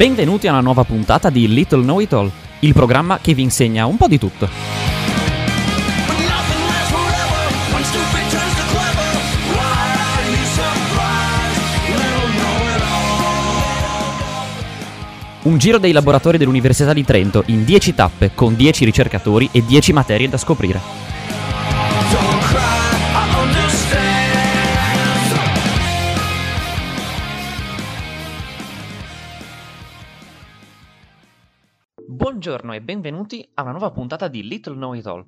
Benvenuti a una nuova puntata di Little Know It All, il programma che vi insegna un po' di tutto. Un giro dei laboratori dell'Università di Trento in 10 tappe con 10 ricercatori e 10 materie da scoprire. Buongiorno e benvenuti a una nuova puntata di Little Know It All.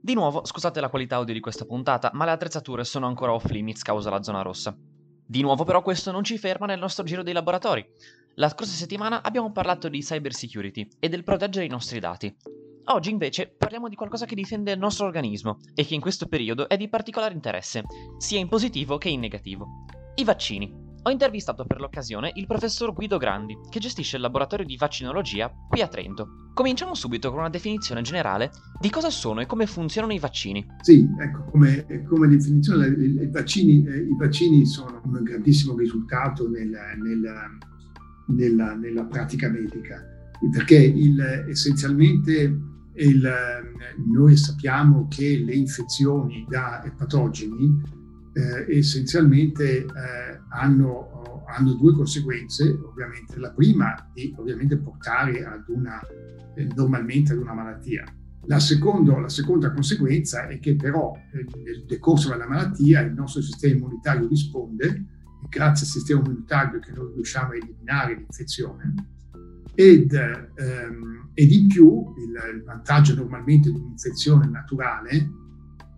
Di nuovo, scusate la qualità audio di questa puntata, ma le attrezzature sono ancora off limits causa la zona rossa. Di nuovo però questo non ci ferma nel nostro giro dei laboratori. La scorsa settimana abbiamo parlato di cyber security e del proteggere i nostri dati. Oggi invece parliamo di qualcosa che difende il nostro organismo e che in questo periodo è di particolare interesse, sia in positivo che in negativo. I vaccini. Ho intervistato per l'occasione il professor Guido Grandi, che gestisce il laboratorio di vaccinologia qui a Trento. Cominciamo subito con una definizione generale di cosa sono e come funzionano i vaccini. Sì, ecco, come, come definizione i vaccini, eh, i vaccini, sono un grandissimo risultato nel, nel, nella, nella, pratica medica, perché il, essenzialmente il, noi sappiamo che le infezioni da patogeni eh, essenzialmente eh, hanno, hanno, due conseguenze, ovviamente. La prima di ovviamente portare ad una, eh, normalmente ad una malattia. La, secondo, la, seconda conseguenza è che però eh, nel decorso della malattia il nostro sistema immunitario risponde, grazie al sistema immunitario che noi riusciamo a eliminare l'infezione, ed, ehm, ed in più il, il vantaggio normalmente di un'infezione naturale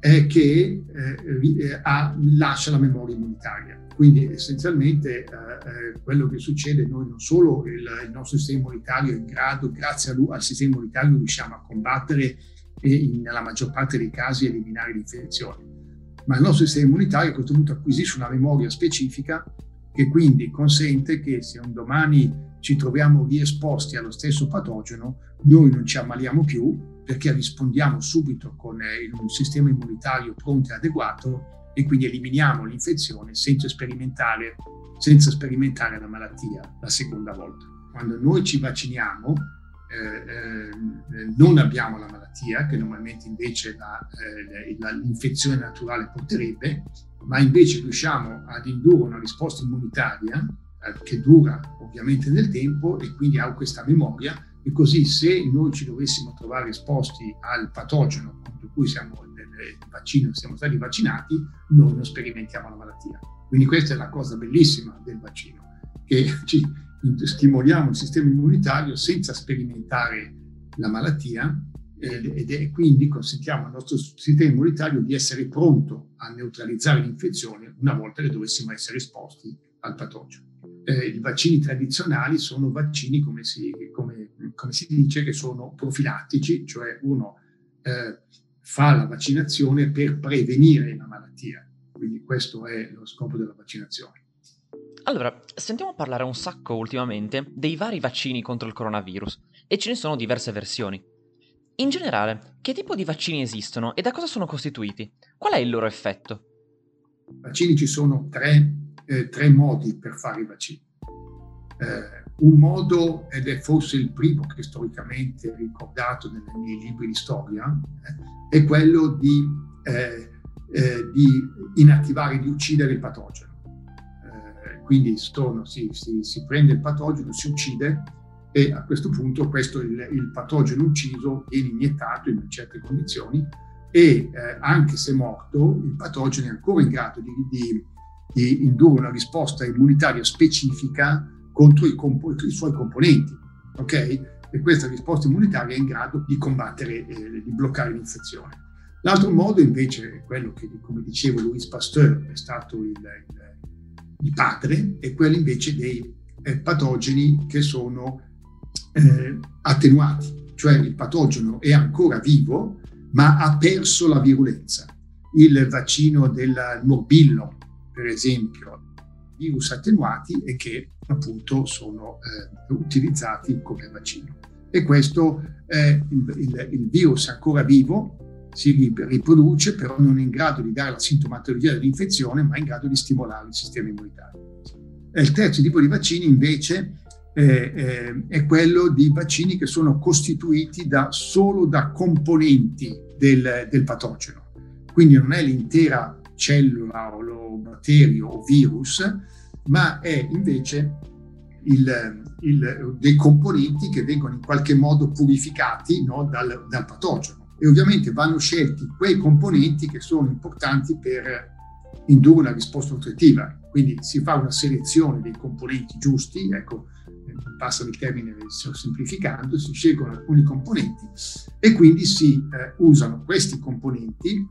è che eh, eh, ha, lascia la memoria immunitaria. Quindi essenzialmente eh, eh, quello che succede, noi non solo il, il, nostro sistema immunitario è in grado, grazie lui, al sistema immunitario riusciamo a combattere e in, nella maggior parte dei casi eliminare l'infezione, ma il nostro sistema immunitario a questo punto acquisisce una memoria specifica che quindi consente che se un domani ci troviamo riesposti allo stesso patogeno, noi non ci ammaliamo più perché rispondiamo subito con eh, un sistema immunitario pronto e adeguato e quindi eliminiamo l'infezione senza sperimentare, senza sperimentare la malattia la seconda volta. Quando noi ci vacciniamo eh, eh, non abbiamo la malattia, che normalmente invece la, eh, la, l'infezione naturale porterebbe, ma invece riusciamo ad indurre una risposta immunitaria eh, che dura ovviamente nel tempo e quindi ha questa memoria e così se noi ci dovessimo trovare esposti al patogeno contro cui siamo nel vaccino, siamo stati vaccinati, noi non sperimentiamo la malattia. Quindi questa è la cosa bellissima del vaccino, che ci stimoliamo il sistema immunitario senza sperimentare la malattia ed è, quindi consentiamo al nostro sistema immunitario di essere pronto a neutralizzare l'infezione una volta che dovessimo essere esposti al patogeno eh, i vaccini tradizionali sono vaccini, come si, come, come si, dice, che sono profilattici, cioè uno eh, fa la vaccinazione per prevenire la malattia. Quindi questo è lo scopo della vaccinazione. Allora, sentiamo parlare un sacco ultimamente dei vari vaccini contro il coronavirus e ce ne sono diverse versioni. In generale, che tipo di vaccini esistono e da cosa sono costituiti? Qual è il loro effetto? Vaccini ci sono tre eh, tre modi per fare i vaccini. Eh, un modo, ed è forse il primo che storicamente ricordato nei miei libri di storia, eh, è quello di, eh, eh, di, inattivare, di uccidere il patogeno. Eh, quindi sono, si, si, si, prende il patogeno, si uccide e a questo punto questo, il, il patogeno ucciso viene iniettato in certe condizioni e anche se morto il patogeno è ancora in grado di, di di indurre una risposta immunitaria specifica contro i, comp- i suoi componenti. Okay? E questa risposta immunitaria è in grado di combattere, eh, di bloccare l'infezione. L'altro modo invece è quello che, come dicevo, Louis Pasteur è stato il, il, il padre, è quello invece dei eh, patogeni che sono eh, attenuati, cioè il patogeno è ancora vivo ma ha perso la virulenza. Il vaccino del morbillo per esempio virus attenuati e che appunto sono eh, utilizzati come vaccino. E questo è il, il, il virus ancora vivo, si riproduce, però non è in grado di dare la sintomatologia dell'infezione, ma è in grado di stimolare il sistema immunitario. Il terzo tipo di vaccini invece eh, eh, è quello di vaccini che sono costituiti da, solo da componenti del, del, patogeno. Quindi non è l'intera cellula o batterio o virus, ma è invece il, il, dei componenti che vengono in qualche modo purificati no, dal, dal patogeno. E ovviamente vanno scelti quei componenti che sono importanti per indurre una risposta nutritiva. Quindi si fa una selezione dei componenti giusti, ecco, passa il termine semplificando, si scelgono alcuni componenti e quindi si eh, usano questi componenti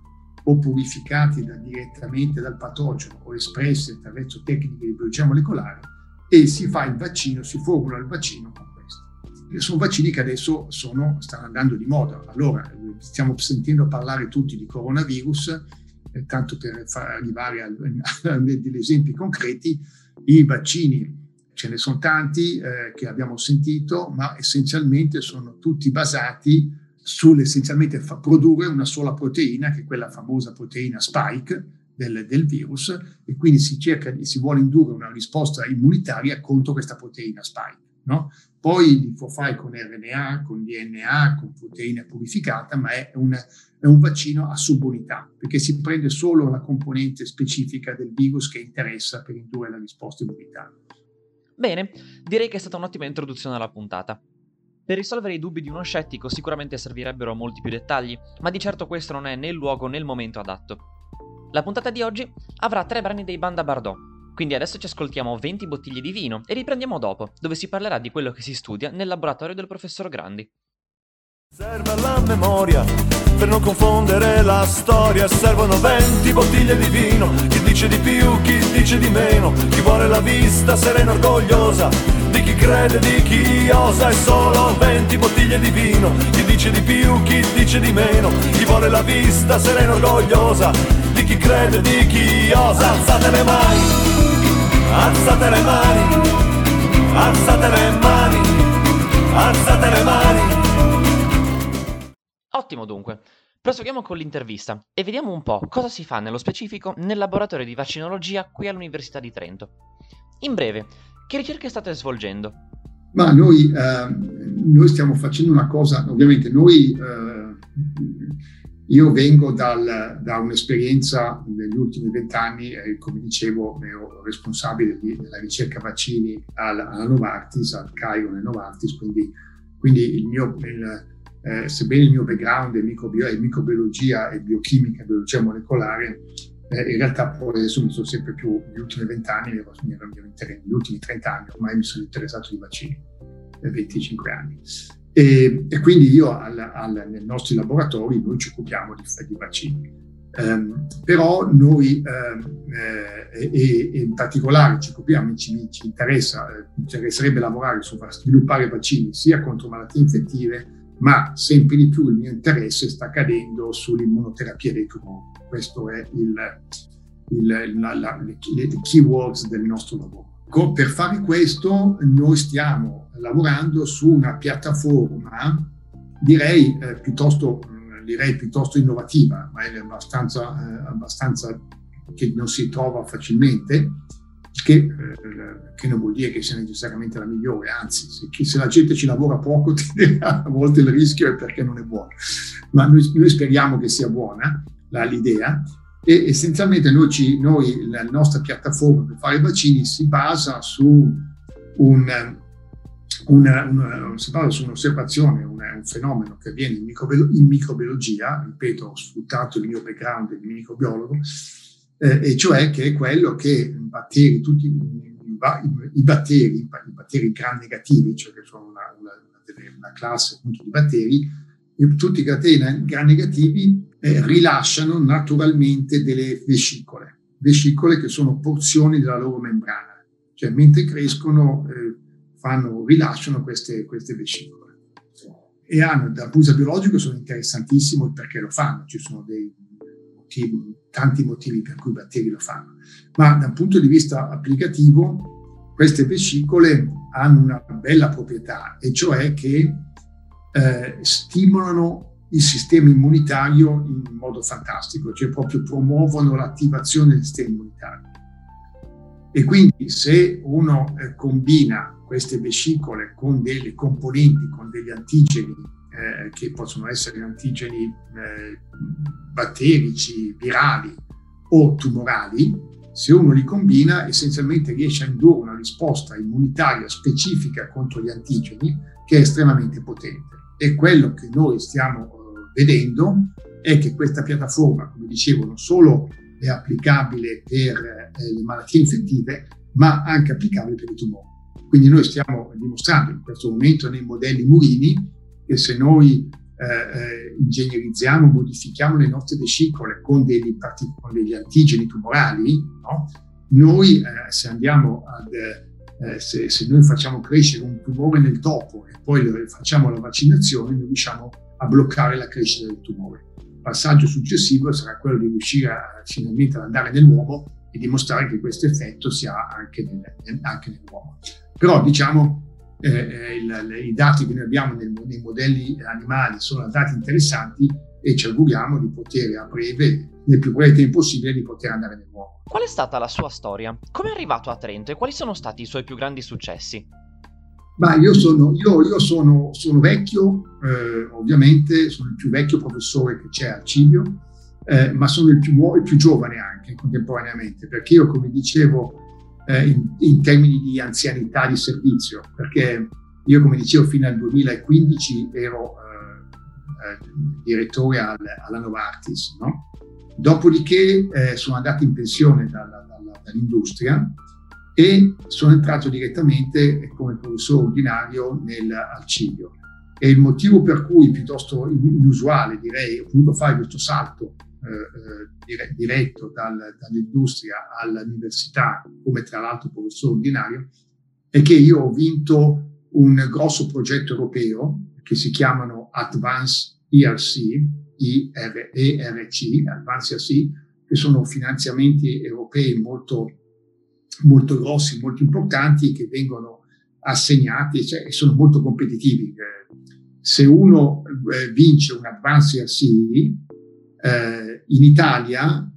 o purificati da, direttamente dal patogeno o espressi attraverso tecniche di biologia molecolare e si fa il vaccino, si formula il vaccino con questo. Sono vaccini che adesso sono, stanno andando di moda. Allora, stiamo sentendo parlare tutti di coronavirus, eh, tanto per far arrivare a, degli esempi concreti, i vaccini ce ne sono tanti eh, che abbiamo sentito, ma essenzialmente sono tutti basati sull'essenzialmente fa- produrre una sola proteina, che è quella famosa proteina spike del, del virus, e quindi si cerca, si vuole indurre una risposta immunitaria contro questa proteina spike. No? Poi li fare con RNA, con DNA, con proteina purificata, ma è un, è un vaccino a subunità, perché si prende solo la componente specifica del virus che interessa per indurre la risposta immunitaria. Bene, direi che è stata un'ottima introduzione alla puntata. Per risolvere i dubbi di uno scettico sicuramente servirebbero molti più dettagli, ma di certo questo non è né il luogo né il momento adatto. La puntata di oggi avrà tre brani dei Banda Bardot, quindi adesso ci ascoltiamo 20 bottiglie di vino e riprendiamo dopo, dove si parlerà di quello che si studia nel laboratorio del professor Grandi. Serve la memoria per non confondere la storia, servono 20 bottiglie di vino, chi dice di più, chi dice di meno, chi vuole la vista serena orgogliosa, di chi crede, di chi osa, e solo 20 bottiglie di vino, chi dice di più, chi dice di meno, chi vuole la vista serena orgogliosa, di chi crede, di chi osa, alzate le mani, alzate le mani, alzate le mani, alzate le mani. Ottimo dunque. Proseguiamo con l'intervista e vediamo un po' cosa si fa nello specifico nel laboratorio di vaccinologia qui all'Università di Trento. In breve, che ricerche state svolgendo? Ma noi, eh, noi stiamo facendo una cosa, ovviamente noi, eh, io vengo dal, da un'esperienza negli ultimi vent'anni, eh, come dicevo, ero responsabile di, della ricerca vaccini alla, alla Novartis, al Cairo nel Novartis, quindi, quindi il mio... Il, eh, sebbene il mio background è, microbio- è microbiologia e biochimica, biologia molecolare, eh, in realtà poi adesso mi sono sempre più, negli ultimi vent'anni, negli ultimi 30 anni ormai mi sono interessato di vaccini, 25 anni. E, e quindi io al, al, nei nostri laboratori noi ci occupiamo di, di vaccini. Um, però noi um, eh, e, e, in particolare ci occupiamo, ci, ci interessa, eh, interesserebbe lavorare su sviluppare vaccini sia contro malattie infettive ma sempre di più il mio interesse sta cadendo sull'immunoterapia dei tumori. Questo è il, il, la, la, le, le keywords del nostro lavoro. Per fare questo noi stiamo lavorando su una piattaforma, direi, eh, piuttosto, direi piuttosto innovativa, ma è abbastanza, eh, abbastanza che non si trova facilmente, che, eh, che, non vuol dire che sia necessariamente la migliore, anzi, se, se la gente ci lavora poco, a volte il rischio è perché non è buona, ma noi, noi speriamo che sia buona la, l'idea e essenzialmente noi, ci, noi, la nostra piattaforma per fare i vaccini si basa su, un, una, una, si basa su un'osservazione, un, un fenomeno che avviene in microbiologia, ripeto, ho sfruttato il mio background di microbiologo, eh, e cioè che è quello che batteri, tutti i, batteri, i batteri gram negativi, cioè che sono una, una, una classe appunto di batteri, tutti i batteri gram negativi eh, rilasciano naturalmente delle vescicole, vescicole che sono porzioni della loro membrana, cioè mentre crescono eh, fanno, rilasciano queste, queste vescicole. E hanno dal punto di vista biologico sono interessantissimi perché lo fanno, ci sono dei motivi, tanti motivi per cui i batteri lo fanno, ma dal punto di vista applicativo queste vescicole hanno una bella proprietà, e cioè che eh, stimolano il sistema immunitario in modo fantastico, cioè proprio promuovono l'attivazione del sistema immunitario. E quindi se uno eh, combina queste vescicole con delle componenti, con degli antigeni eh, che possono essere antigeni eh, batterici, virali o tumorali, se uno li combina essenzialmente riesce a indurre una risposta immunitaria specifica contro gli antigeni che è estremamente potente. E quello che noi stiamo uh, vedendo è che questa piattaforma, come dicevo, non solo è applicabile per eh, le malattie infettive, ma anche applicabile per i tumori. Quindi noi stiamo dimostrando in questo momento nei modelli Murini che se noi eh, eh, ingegnerizziamo, modifichiamo le nostre vescicole con degli, con degli antigeni tumorali, no? noi eh, se andiamo ad, eh, se, se, noi facciamo crescere un tumore nel topo e poi facciamo la vaccinazione, noi riusciamo a bloccare la crescita del tumore. Il passaggio successivo sarà quello di riuscire a, finalmente ad andare nell'uomo e dimostrare che questo effetto si ha anche, nel, anche nell'uomo. Però diciamo eh, eh il, i dati che noi abbiamo nel, nei modelli animali sono dati interessanti e ci auguriamo di poter a breve, nel più breve tempo possibile, di poter andare nell'uomo. Qual è stata la sua storia? Come è arrivato a Trento e quali sono stati i suoi più grandi successi? Ma io sono, io, io sono, sono vecchio, eh, ovviamente, sono il più vecchio professore che c'è al Cibio, eh, ma sono il più, il più giovane anche contemporaneamente, perché io, come dicevo, eh, in, in, termini di anzianità di servizio, perché io, come dicevo, fino al 2015 ero eh, eh, direttore al, alla Novartis. No? Dopodiché eh, sono andato in pensione dalla, dalla, dall'industria e sono entrato direttamente come professore ordinario nel, al Cibio. E il motivo per cui, piuttosto inusuale, direi, ho potuto fare questo salto eh, eh diretto dal, dall'industria all'università, come tra l'altro professore ordinario, è che io ho vinto un grosso progetto europeo che si chiamano Advance ERC, ERC, Advance ERC, che sono finanziamenti europei molto, molto grossi, molto importanti, che vengono assegnati cioè, e sono molto competitivi. Se uno eh, vince un Advance ERC, eh, in Italia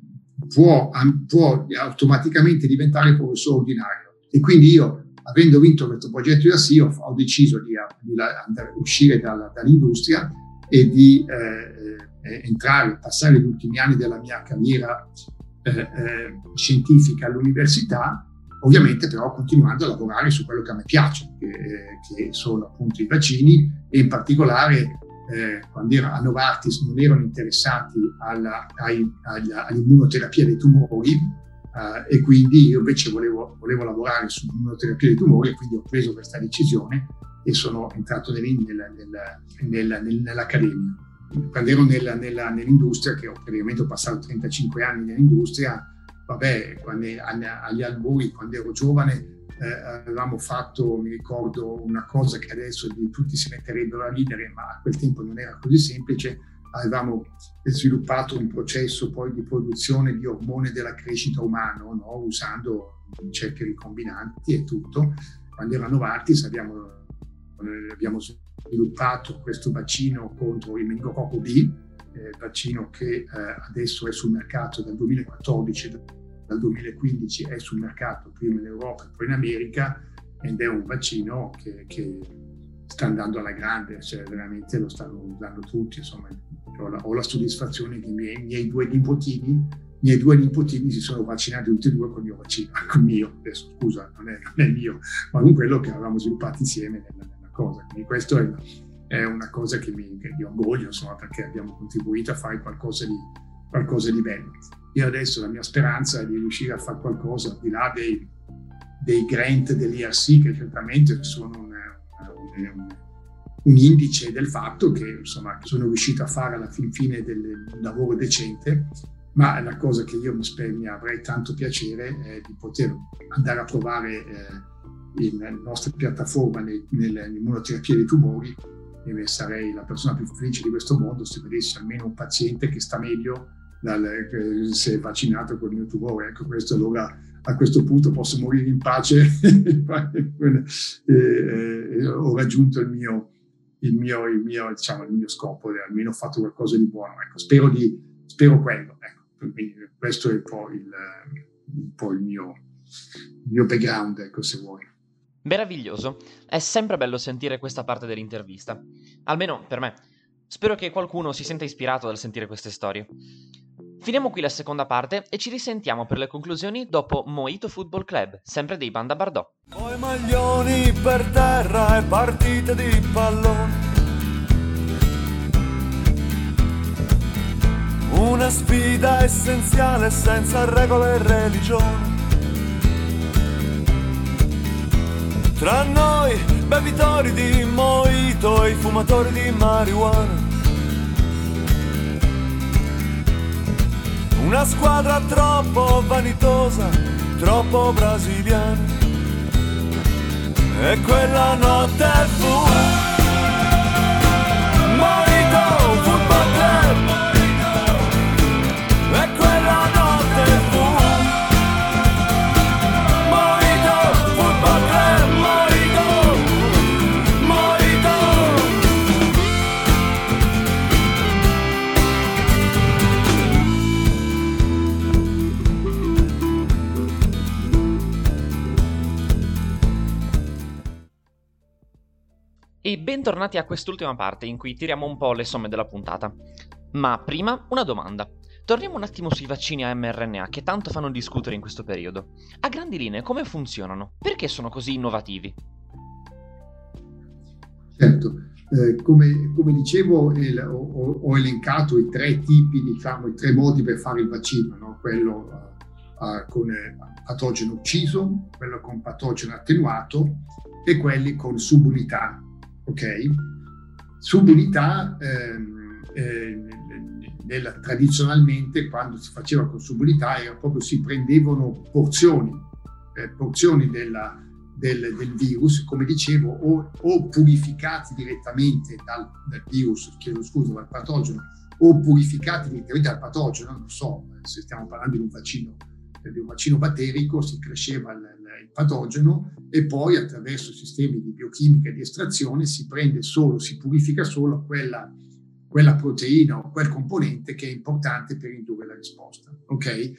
può, può, automaticamente diventare professore ordinario. E quindi io, avendo vinto questo progetto di SIO, ho deciso di, di andare, uscire dalla, dall'industria e di eh, eh, entrare, passare gli ultimi anni della mia carriera eh, eh, scientifica all'università, ovviamente però continuando a lavorare su quello che a me piace, che, che sono appunto i vaccini e in particolare eh, quando ero a Novartis non erano interessati alla, ai, alla, all'immunoterapia dei tumori eh, e quindi io invece volevo, volevo lavorare sull'immunoterapia dei tumori e quindi ho preso questa decisione e sono entrato nel, nel, nel, nell'accademia. Quando ero nell'industria, che ho praticamente passato 35 anni nell'industria, vabbè, quando, agli albori, quando ero giovane, eh, avevamo fatto, mi ricordo, una cosa che adesso tutti si metterebbero a ridere, ma a quel tempo non era così semplice. Avevamo sviluppato un processo poi di produzione di ormone della crescita umano, no? usando cerchi ricombinanti e tutto. Quando erano Novartis abbiamo, abbiamo sviluppato questo vaccino contro il meningococco B, eh, vaccino che eh, adesso è sul mercato dal 2014 dal 2015 è sul mercato prima in Europa e poi in America ed è un vaccino che, che sta andando alla grande, cioè veramente lo stanno usando tutti, insomma ho la, ho la soddisfazione che i miei, miei due nipotini i miei due nipotini si sono vaccinati tutti e due con il mio vaccino, con il mio, adesso scusa, non è, non è mio, ma con quello che avevamo sviluppato insieme nella, nella cosa. Quindi questo è, è una cosa che mi, che mi orgoglio, insomma, perché abbiamo contribuito a fare qualcosa di, qualcosa di bello. Io adesso la mia speranza è di riuscire a fare qualcosa al di là dei, dei grant dell'IRC, che certamente sono un, un, un, indice del fatto che insomma, sono riuscito a fare alla fin fine del lavoro decente, ma la cosa che io mi, mi avrei tanto piacere è di poter andare a provare eh, la nostra piattaforma nell'immunoterapia dei tumori e sarei la persona più felice di questo mondo se vedessi almeno un paziente che sta meglio dal, se è vaccinato con il tumore. Ecco, questo allora a questo punto posso morire in pace e, ho raggiunto il mio, il mio, il mio, diciamo, il mio scopo, almeno ho fatto qualcosa di buono. Ecco, spero, di, spero quello. Ecco. Questo è un po' il, un po il mio, mio background, ecco, se vuoi. Meraviglioso, è sempre bello sentire questa parte dell'intervista, almeno per me. Spero che qualcuno si senta ispirato dal sentire queste storie. Finiamo qui la seconda parte e ci risentiamo per le conclusioni dopo Moito Football Club, sempre dei Banda Bardò. Poi maglioni per terra e partite di pallone. Una sfida essenziale senza regole e religione. Tra noi, bevitori di mojito e fumatori di marijuana. Una squadra troppo vanitosa, troppo brasiliana. E quella notte fu Mojito Football Club. E bentornati a quest'ultima parte in cui tiriamo un po' le somme della puntata. Ma prima una domanda. Torniamo un attimo sui vaccini a mRNA che tanto fanno discutere in questo periodo. A grandi linee come funzionano? Perché sono così innovativi? Certo, eh, come, come, dicevo il, ho, ho, elencato i tre tipi, diciamo, i tre modi per fare il vaccino, no? quello uh, uh, con eh, patogeno ucciso, quello con patogeno attenuato e quelli con subunità. Ok? Subunità ehm, eh, tradizionalmente quando si faceva con subunità era proprio si prendevano porzioni, eh, porzioni della, del, del, virus, come dicevo, o, o purificati direttamente dal, dal, virus, chiedo scusa, dal patogeno, o purificati direttamente dal patogeno, non so, se stiamo parlando di un vaccino, di un vaccino batterico, si cresceva il, il patogeno e poi attraverso sistemi di biochimica e di estrazione si prende solo, si purifica solo quella, quella proteina o quel componente che è importante per indurre la risposta. Ok?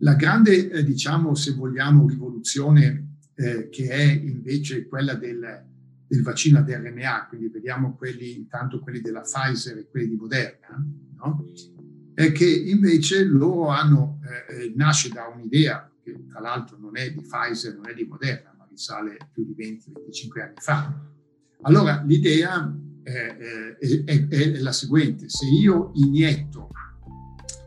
La grande, eh, diciamo, se vogliamo, rivoluzione eh, che è invece quella del, del, vaccino ad RNA, quindi vediamo quelli, intanto quelli della Pfizer e quelli di Moderna, no? è che invece loro hanno, eh, nasce da un'idea che tra l'altro non è di Pfizer, non è di Moderna, ma risale più di 20-25 anni fa. Allora l'idea è, è, è, è, la seguente, se io inietto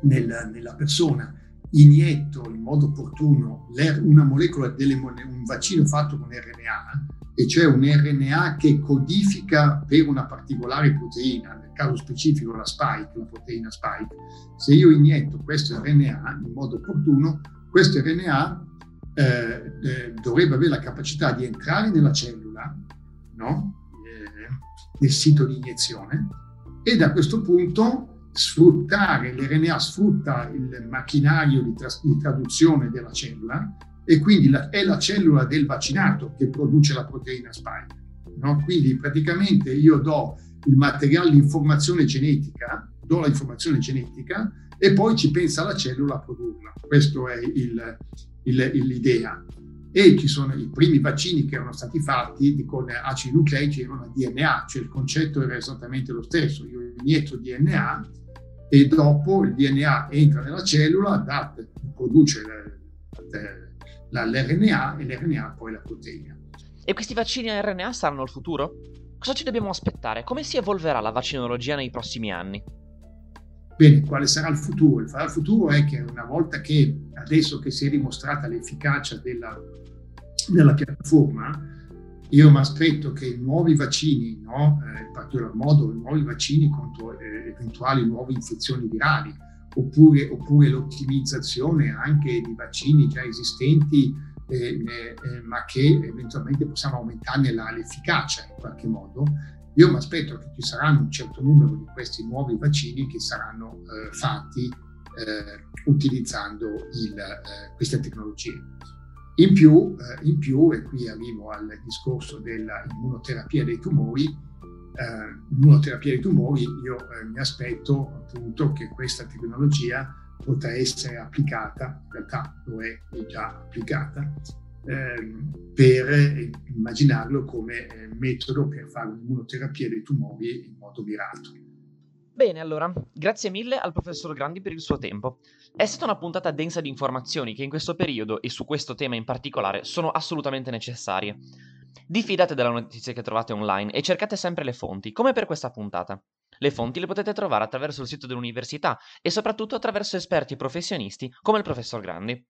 nel, nella persona inietto in modo opportuno una molecola, delle, un vaccino fatto con RNA, e cioè un RNA che codifica per una particolare proteina, nel caso specifico la spike, la proteina spike, se io inietto questo RNA in modo opportuno, questo RNA eh, eh, dovrebbe avere la capacità di entrare nella cellula, no? nel sito di iniezione, e da questo punto sfruttare, l'RNA sfrutta il macchinario di, tras- di traduzione della cellula e quindi la, è la cellula del vaccinato che produce la proteina spike. No? Quindi praticamente io do il materiale, l'informazione genetica, do l'informazione genetica e poi ci pensa la cellula a produrla. Questa è il, il, l'idea. E ci sono i primi vaccini che erano stati fatti con acidi nucleici erano DNA, cioè il concetto era esattamente lo stesso. Io inietto DNA e dopo il DNA entra nella cellula, dà, produce la, la, l'RNA e l'RNA poi la proteina. E questi vaccini a RNA saranno il futuro? Cosa ci dobbiamo aspettare? Come si evolverà la vaccinologia nei prossimi anni? Bene, quale sarà il futuro? Il futuro è che una volta che adesso che si è dimostrata l'efficacia della, della piattaforma, io mi aspetto che nuovi vaccini, no? eh, in particolar modo nuovi vaccini contro eh, eventuali nuove infezioni virali, oppure, oppure, l'ottimizzazione anche di vaccini già esistenti, eh, eh ma che eventualmente possiamo aumentarne la, l'efficacia in qualche modo. Io mi aspetto che ci saranno un certo numero di questi nuovi vaccini che saranno eh, fatti eh, utilizzando il, queste tecnologie. In più, eh, in più, e qui arrivo al discorso dell'immunoterapia dei tumori, eh, immunoterapia dei tumori, io eh, mi aspetto appunto che questa tecnologia potrà essere applicata, in realtà lo è, già applicata, per immaginarlo come eh, metodo per fare un'immunoterapia dei tumori in modo mirato. Bene, allora, grazie mille al professor Grandi per il suo tempo. È stata una puntata densa di informazioni che in questo periodo e su questo tema in particolare sono assolutamente necessarie. Diffidate delle notizie che trovate online e cercate sempre le fonti, come per questa puntata. Le fonti le potete trovare attraverso il sito dell'università e soprattutto attraverso esperti e professionisti come il professor Grandi.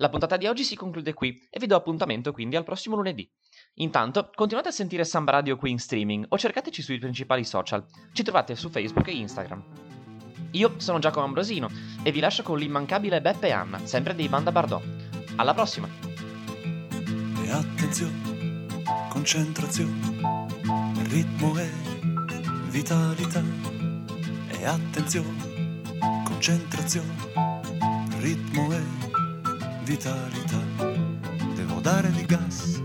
La puntata di oggi si conclude qui e vi do appuntamento quindi al prossimo lunedì. Intanto continuate a sentire Samba Radio qui in streaming o cercateci sui principali social. Ci trovate su Facebook e Instagram. Io sono Giacomo Ambrosino e vi lascio con l'immancabile Beppe e Anna, sempre dei Banda Bardot. Alla prossima! E attenzione, concentrazione, ritmo e vitalità. E attenzione, concentrazione, ritmo e vitalità. Devo dare di gas,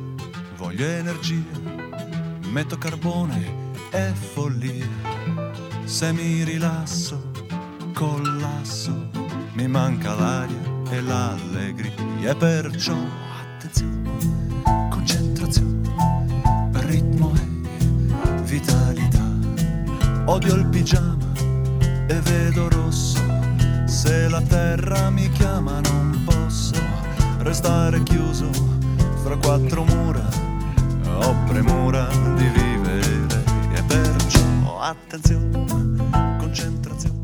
voglio energia, metto carbone e follia. Se mi rilasso, collasso, mi manca l'aria e l'allegria. E perciò attenzione, concentrazione, ritmo e vitalità. Odio il pigiama e vedo rosso. Se la terra mi chiama non posso restare chiuso fra quattro mura. Ho premura di vivere e perciò attenzione, concentrazione.